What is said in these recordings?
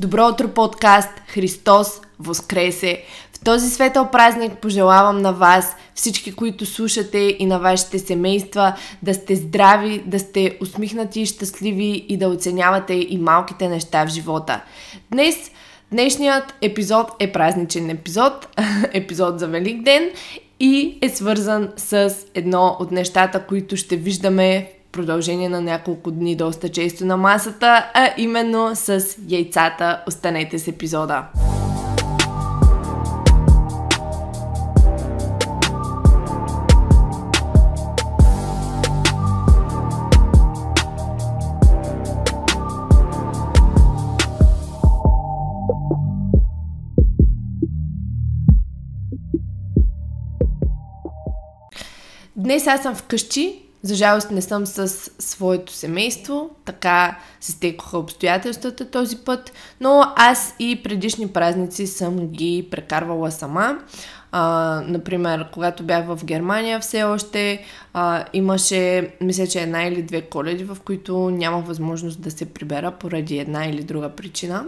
Добро утро, подкаст! Христос Воскресе! В този светъл празник пожелавам на вас, всички, които слушате и на вашите семейства, да сте здрави, да сте усмихнати и щастливи и да оценявате и малките неща в живота. Днес Днешният епизод е празничен епизод, епизод за Велик ден и е свързан с едно от нещата, които ще виждаме продължение на няколко дни доста често на масата, а именно с яйцата. Останете с епизода. Днес аз съм вкъщи за жалост не съм с своето семейство, така се стекоха обстоятелствата този път, но аз и предишни празници съм ги прекарвала сама. А, например, когато бях в Германия все още а, имаше, мисля, че една или две коледи, в които нямах възможност да се прибера поради една или друга причина.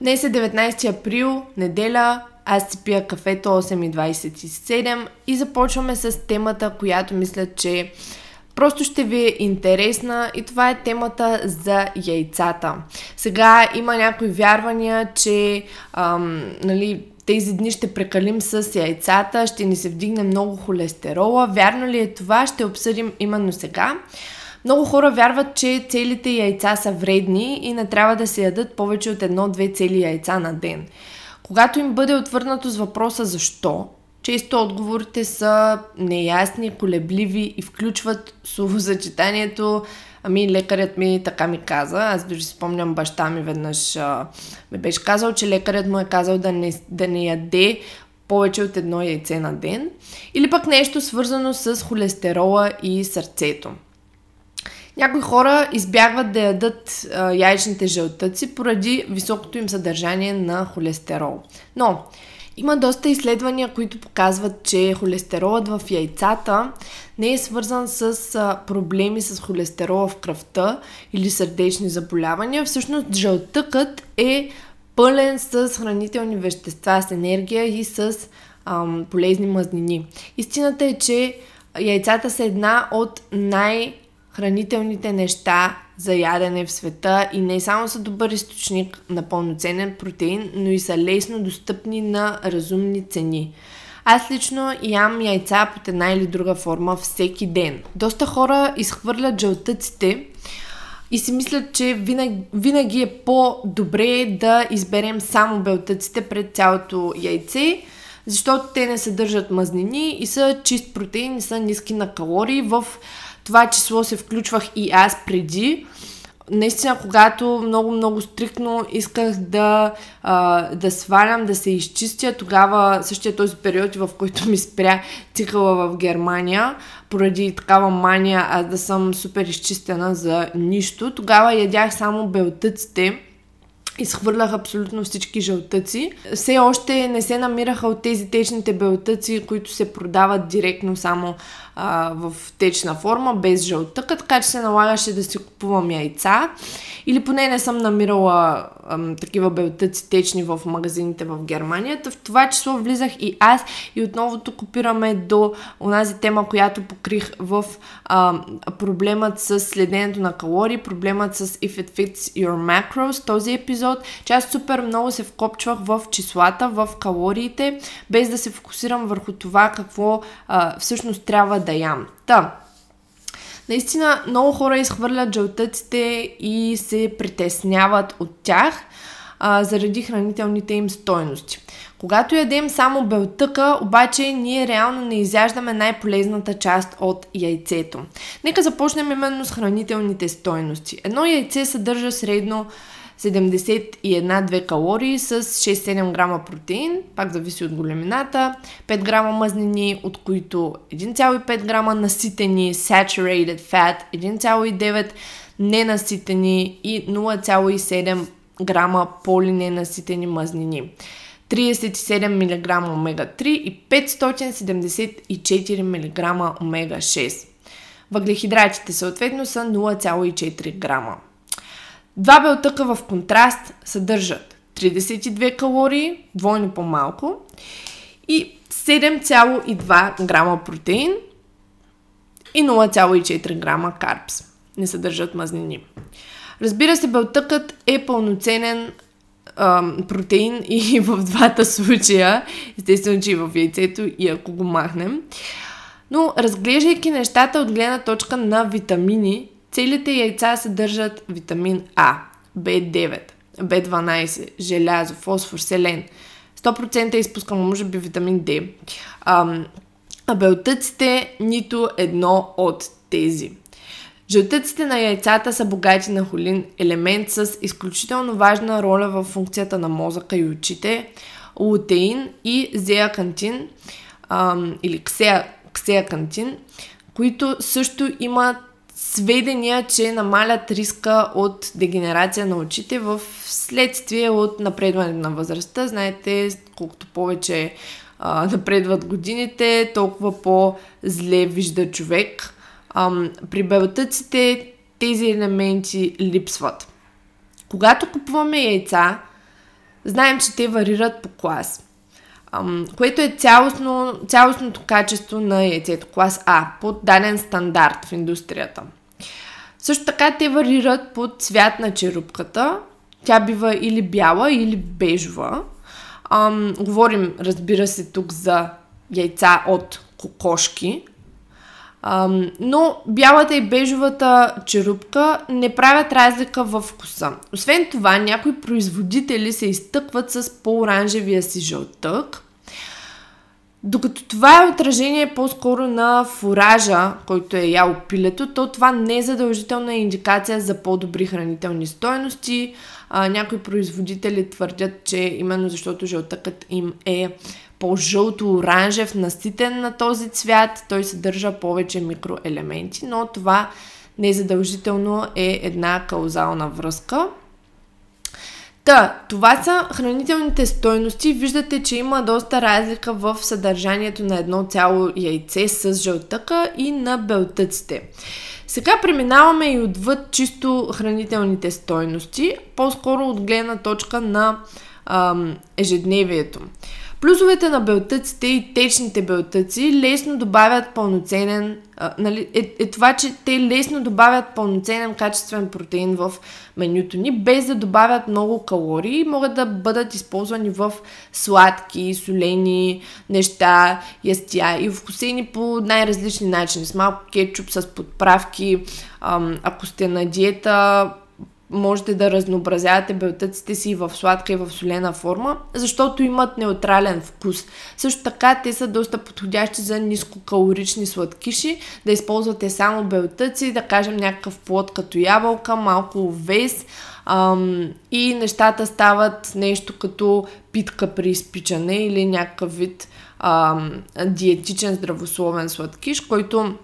Днес е 19 април, неделя, аз си пия кафето 8.27 и започваме с темата, която мисля, че просто ще ви е интересна и това е темата за яйцата. Сега има някои вярвания, че ам, нали, тези дни ще прекалим с яйцата, ще ни се вдигне много холестерола. Вярно ли е това? Ще обсъдим именно сега. Много хора вярват, че целите яйца са вредни и не трябва да се ядат повече от едно-две цели яйца на ден. Когато им бъде отвърнато с въпроса защо, често отговорите са неясни, колебливи и включват словозачитанието Ами лекарят ми така ми каза. Аз дори спомням баща ми веднъж а, ми беше казал, че лекарят му е казал да не, да не яде повече от едно яйце на ден. Или пък нещо свързано с холестерола и сърцето. Някои хора избягват да ядат а, яйчните жълтъци поради високото им съдържание на холестерол. Но има доста изследвания, които показват, че холестеролът в яйцата не е свързан с а, проблеми с холестерола в кръвта или сърдечни заболявания. Всъщност жълтъкът е пълен с хранителни вещества, с енергия и с ам, полезни мазнини. Истината е, че яйцата са една от най- хранителните неща за ядене в света и не само са добър източник на пълноценен протеин, но и са лесно достъпни на разумни цени. Аз лично ям яйца под една или друга форма всеки ден. Доста хора изхвърлят жълтъците и си мислят, че винаги, винаги е по-добре да изберем само белтъците пред цялото яйце, защото те не съдържат мазнини и са чист протеин и са ниски на калории. В това число се включвах и аз преди. Наистина, когато много-много стриктно исках да, а, да свалям, да се изчистя, тогава същия този период, в който ми спря цикъла в Германия, поради такава мания аз да съм супер изчистена за нищо, тогава ядях само белтъците изхвърлях абсолютно всички жълтъци. Все още не се намираха от тези течните белтъци, които се продават директно само а, в течна форма, без жълтъка, така че се налагаше да си купувам яйца. Или поне не съм намирала ам, такива белтъци течни в магазините в Германия. В това число влизах и аз и отново копираме до онази тема, която покрих в ам, проблемът с следенето на калории, проблемът с If it fits your macros, този епизод, че аз супер много се вкопчвах в числата, в калориите, без да се фокусирам върху това какво а, всъщност трябва да ям. Та, Наистина много хора изхвърлят жълтъците и се притесняват от тях а, заради хранителните им стойности. Когато ядем само белтъка, обаче ние реално не изяждаме най-полезната част от яйцето. Нека започнем именно с хранителните стойности. Едно яйце съдържа средно 71-2 калории с 6-7 грама протеин, пак зависи от големината, 5 грама мазнини, от които 1,5 грама наситени saturated fat, 1,9 ненаситени и 0,7 грама полиненаситени мазнини. 37 мг омега-3 и 574 мг омега-6. Въглехидратите съответно са 0,4 грама. Два белтъка в контраст съдържат 32 калории, двойно по-малко, и 7,2 грама протеин и 0,4 грама карпс. Не съдържат мазнини. Разбира се, белтъкът е пълноценен протеин и в двата случая, естествено, че и в яйцето и ако го махнем. Но разглеждайки нещата от гледна точка на витамини, целите яйца съдържат витамин А, B9, B12, желязо, фосфор, селен. 100% изпускам, може би, витамин D. а белтъците нито едно от тези. Жълтъците на яйцата са богати на холин, елемент с изключително важна роля в функцията на мозъка и очите, лутеин и зеакантин ам, или ксеа, ксеакантин, които също имат сведения, че намалят риска от дегенерация на очите в следствие от напредване на възрастта. Знаете, колкото повече а, напредват годините, толкова по-зле вижда човек ам, при белтъците тези елементи липсват. Когато купуваме яйца, знаем, че те варират по клас, ам, което е цялостно, цялостното качество на яйцето, клас А, под даден стандарт в индустрията. Също така те варират по цвят на черупката. Тя бива или бяла, или бежова. Ам, говорим, разбира се, тук за яйца от кокошки, Ам, но бялата и бежовата черупка не правят разлика в вкуса. Освен това, някои производители се изтъкват с по-оранжевия си жълтък, докато това е отражение по-скоро на фуража, който е ял пилето, то това не е задължителна индикация за по-добри хранителни стоености. А, някои производители твърдят, че именно защото жълтъкът им е по-жълто-оранжев, наситен на този цвят, той съдържа повече микроелементи, но това незадължително е една каузална връзка. Та, това са хранителните стойности. Виждате, че има доста разлика в съдържанието на едно цяло яйце с жълтъка и на белтъците. Сега преминаваме и отвъд чисто хранителните стойности, по-скоро от гледна точка на ам, ежедневието. Плюсовете на белтъците и течните белтъци лесно добавят пълноценен, а, нали, е, е това, че те лесно добавят пълноценен качествен протеин в менюто ни, без да добавят много калории, могат да бъдат използвани в сладки, солени неща, ястия и вкусени по най-различни начини, с малко кетчуп, с подправки, ам, ако сте на диета, можете да разнообразявате белтъците си в сладка и в солена форма, защото имат неутрален вкус. Също така те са доста подходящи за нискокалорични сладкиши, да използвате само белтъци, да кажем някакъв плод като ябълка, малко овес ам, и нещата стават нещо като питка при изпичане или някакъв вид ам, диетичен здравословен сладкиш, който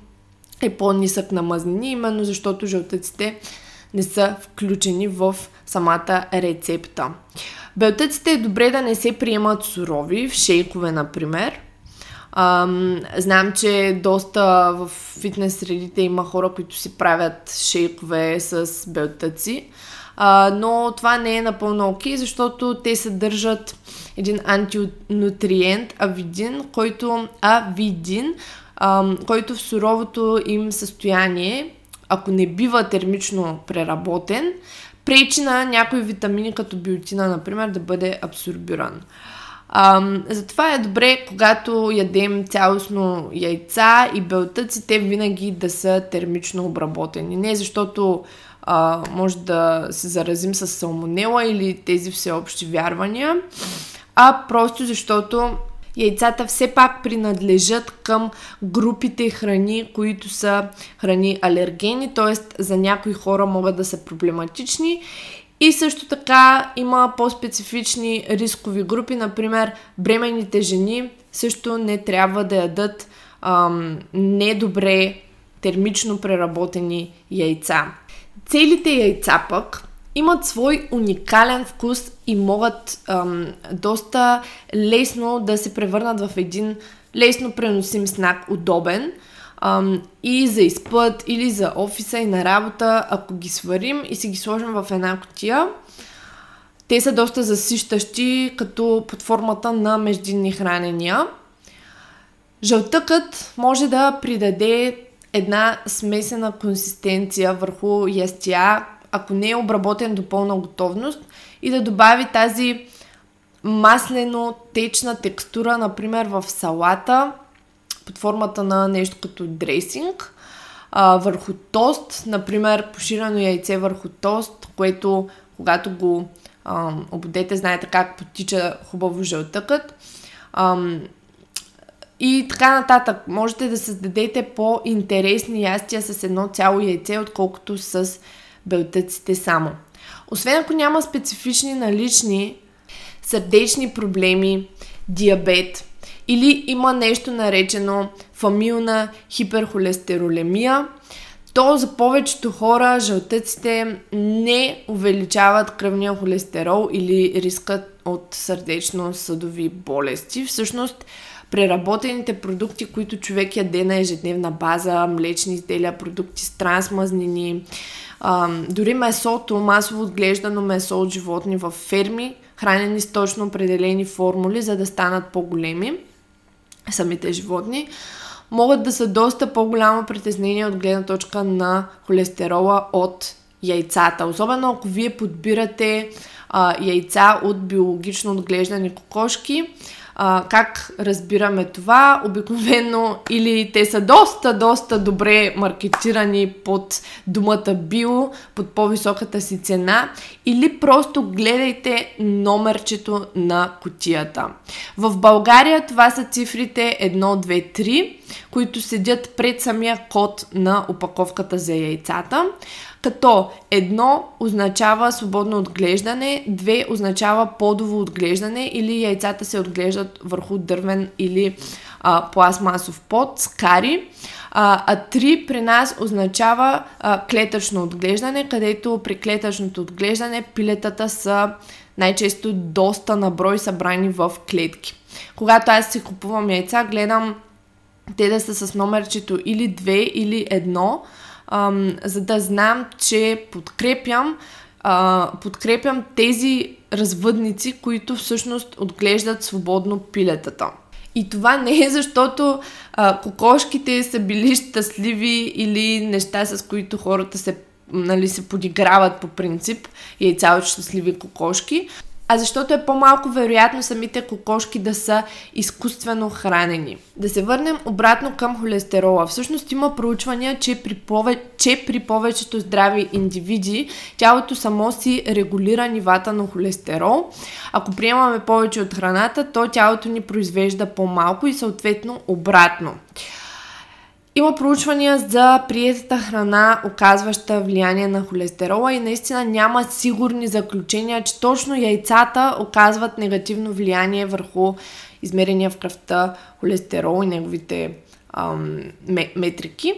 е по-нисък на мазнини, именно защото жълтъците не са включени в самата рецепта. Белтъците е добре да не се приемат сурови, в шейкове, например. Ам, знам, че доста в фитнес средите има хора, които си правят шейкове с белтъци, а, но това не е напълно окей, защото те съдържат един антинутриент авидин, който, авидин, ам, който в суровото им състояние ако не бива термично преработен, пречи на някои витамини, като биотина, например, да бъде абсорбиран. Ам, затова е добре, когато ядем цялостно яйца и белтъци, те винаги да са термично обработени. Не защото а, може да се заразим с салмонела или тези всеобщи вярвания, а просто защото яйцата все пак принадлежат към групите храни, които са храни алергени, т.е. за някои хора могат да са проблематични. И също така има по-специфични рискови групи, например бременните жени също не трябва да ядат ам, недобре термично преработени яйца. Целите яйца пък имат свой уникален вкус и могат ам, доста лесно да се превърнат в един лесно преносим снак, удобен. ам, и за изпът, или за офиса и на работа, ако ги сварим и си ги сложим в една котия, те са доста засищащи, като под формата на междинни хранения. Жълтъкът може да придаде една смесена консистенция върху ястия, ако не е обработен до пълна готовност и да добави тази маслено-течна текстура, например в салата, под формата на нещо като дресинг, а, върху тост, например поширено яйце върху тост, което когато го а, ободете, знаете как потича хубаво жълтъкът. А, и така нататък. Можете да създадете по-интересни ястия с едно цяло яйце, отколкото с белтъците само. Освен ако няма специфични налични сърдечни проблеми, диабет или има нещо наречено фамилна хиперхолестеролемия, то за повечето хора жълтъците не увеличават кръвния холестерол или рискът от сърдечно-съдови болести. Всъщност, преработените продукти, които човек яде на ежедневна база, млечни изделия, продукти с трансмазнини, дори месото, масово отглеждано месо от животни в ферми, хранени с точно определени формули, за да станат по-големи самите животни, могат да са доста по-голямо притеснение от гледна точка на холестерола от яйцата. Особено ако вие подбирате а, яйца от биологично отглеждани кокошки, а, как разбираме това? Обикновено или те са доста, доста добре маркетирани под думата био, под по-високата си цена, или просто гледайте номерчето на котията. В България това са цифрите 1, 2, 3, които седят пред самия код на опаковката за яйцата като едно означава свободно отглеждане, две означава подово отглеждане или яйцата се отглеждат върху дървен или а, пластмасов под с кари. А, а три при нас означава а, клетъчно отглеждане, където при клетъчното отглеждане пилетата са най-често доста наброй събрани в клетки. Когато аз си купувам яйца, гледам те да са с номерчето или 2 или 1, ам, за да знам, че подкрепям, а, подкрепям тези развъдници, които всъщност отглеждат свободно пилетата. И това не е защото а, кокошките са били щастливи или неща, с които хората се, нали, се подиграват по принцип, яйца от щастливи кокошки, а защото е по-малко вероятно самите кокошки да са изкуствено хранени. Да се върнем обратно към холестерола. Всъщност има проучвания, че при, пове... че при повечето здрави индивиди тялото само си регулира нивата на холестерол. Ако приемаме повече от храната, то тялото ни произвежда по-малко и съответно обратно. Има проучвания за приетата храна, оказваща влияние на холестерола и наистина няма сигурни заключения, че точно яйцата оказват негативно влияние върху измерения в кръвта холестерол и неговите ам, метрики.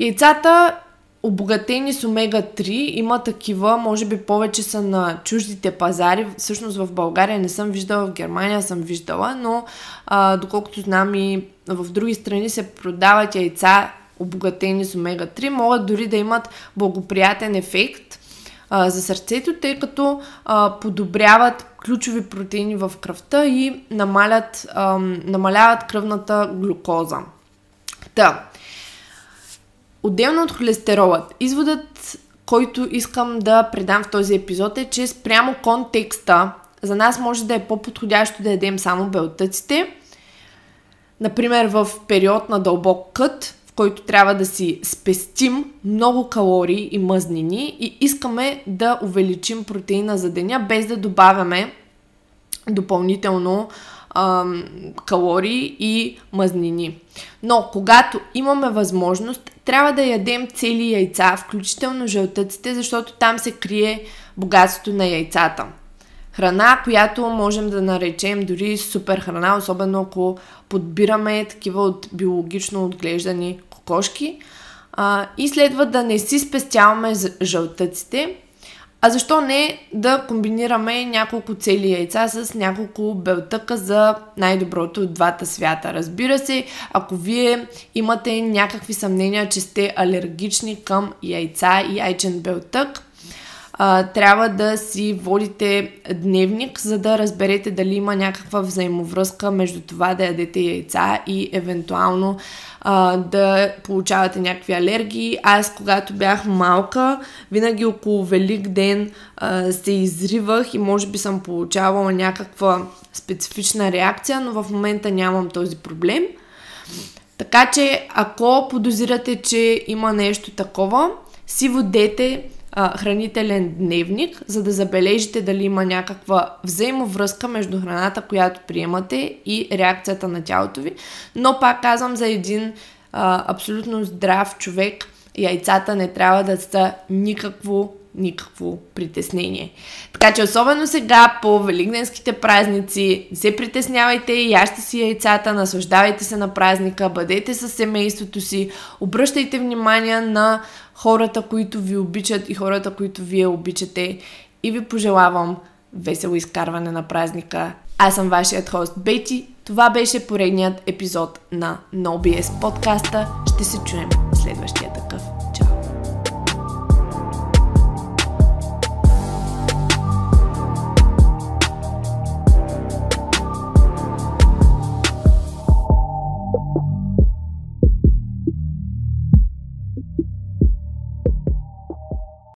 Яйцата обогатени с омега-3, има такива, може би повече са на чуждите пазари. Всъщност в България не съм виждала, в Германия съм виждала, но а, доколкото знам и в други страни се продават яйца обогатени с омега-3, могат дори да имат благоприятен ефект а, за сърцето, тъй като а, подобряват ключови протеини в кръвта и намалят, а, намаляват кръвната глюкоза. Та, Отделно от холестеролът, изводът, който искам да предам в този епизод е, че спрямо контекста, за нас може да е по-подходящо да ядем само белтъците. Например, в период на дълбок кът, в който трябва да си спестим много калории и мъзнини и искаме да увеличим протеина за деня, без да добавяме допълнително ам, калории и мазнини. Но когато имаме възможност, трябва да ядем цели яйца, включително жълтъците, защото там се крие богатството на яйцата. Храна, която можем да наречем дори супер храна, особено ако подбираме такива от биологично отглеждани кокошки. А, и следва да не си спестяваме жълтъците, А защо не да комбинираме няколко цели яйца с няколко белтъка за най-доброто от двата свята? Разбира се, ако вие имате някакви съмнения, че сте алергични към яйца и яйчен белтък, а, трябва да си водите дневник, за да разберете дали има някаква взаимовръзка между това да ядете яйца и евентуално а, да получавате някакви алергии. Аз, когато бях малка, винаги около Велик ден а, се изривах и може би съм получавала някаква специфична реакция, но в момента нямам този проблем. Така че, ако подозирате, че има нещо такова, си водете а, хранителен дневник, за да забележите дали има някаква взаимовръзка между храната, която приемате и реакцията на тялото ви. Но пак казвам за един а, абсолютно здрав човек, яйцата не трябва да са никакво никакво притеснение. Така че особено сега по великденските празници, не се притеснявайте, ящите си яйцата, наслаждавайте се на празника, бъдете с семейството си, обръщайте внимание на хората, които ви обичат и хората, които вие обичате и ви пожелавам весело изкарване на празника. Аз съм вашият хост Бети. Това беше поредният епизод на NoBS подкаста. Ще се чуем следващия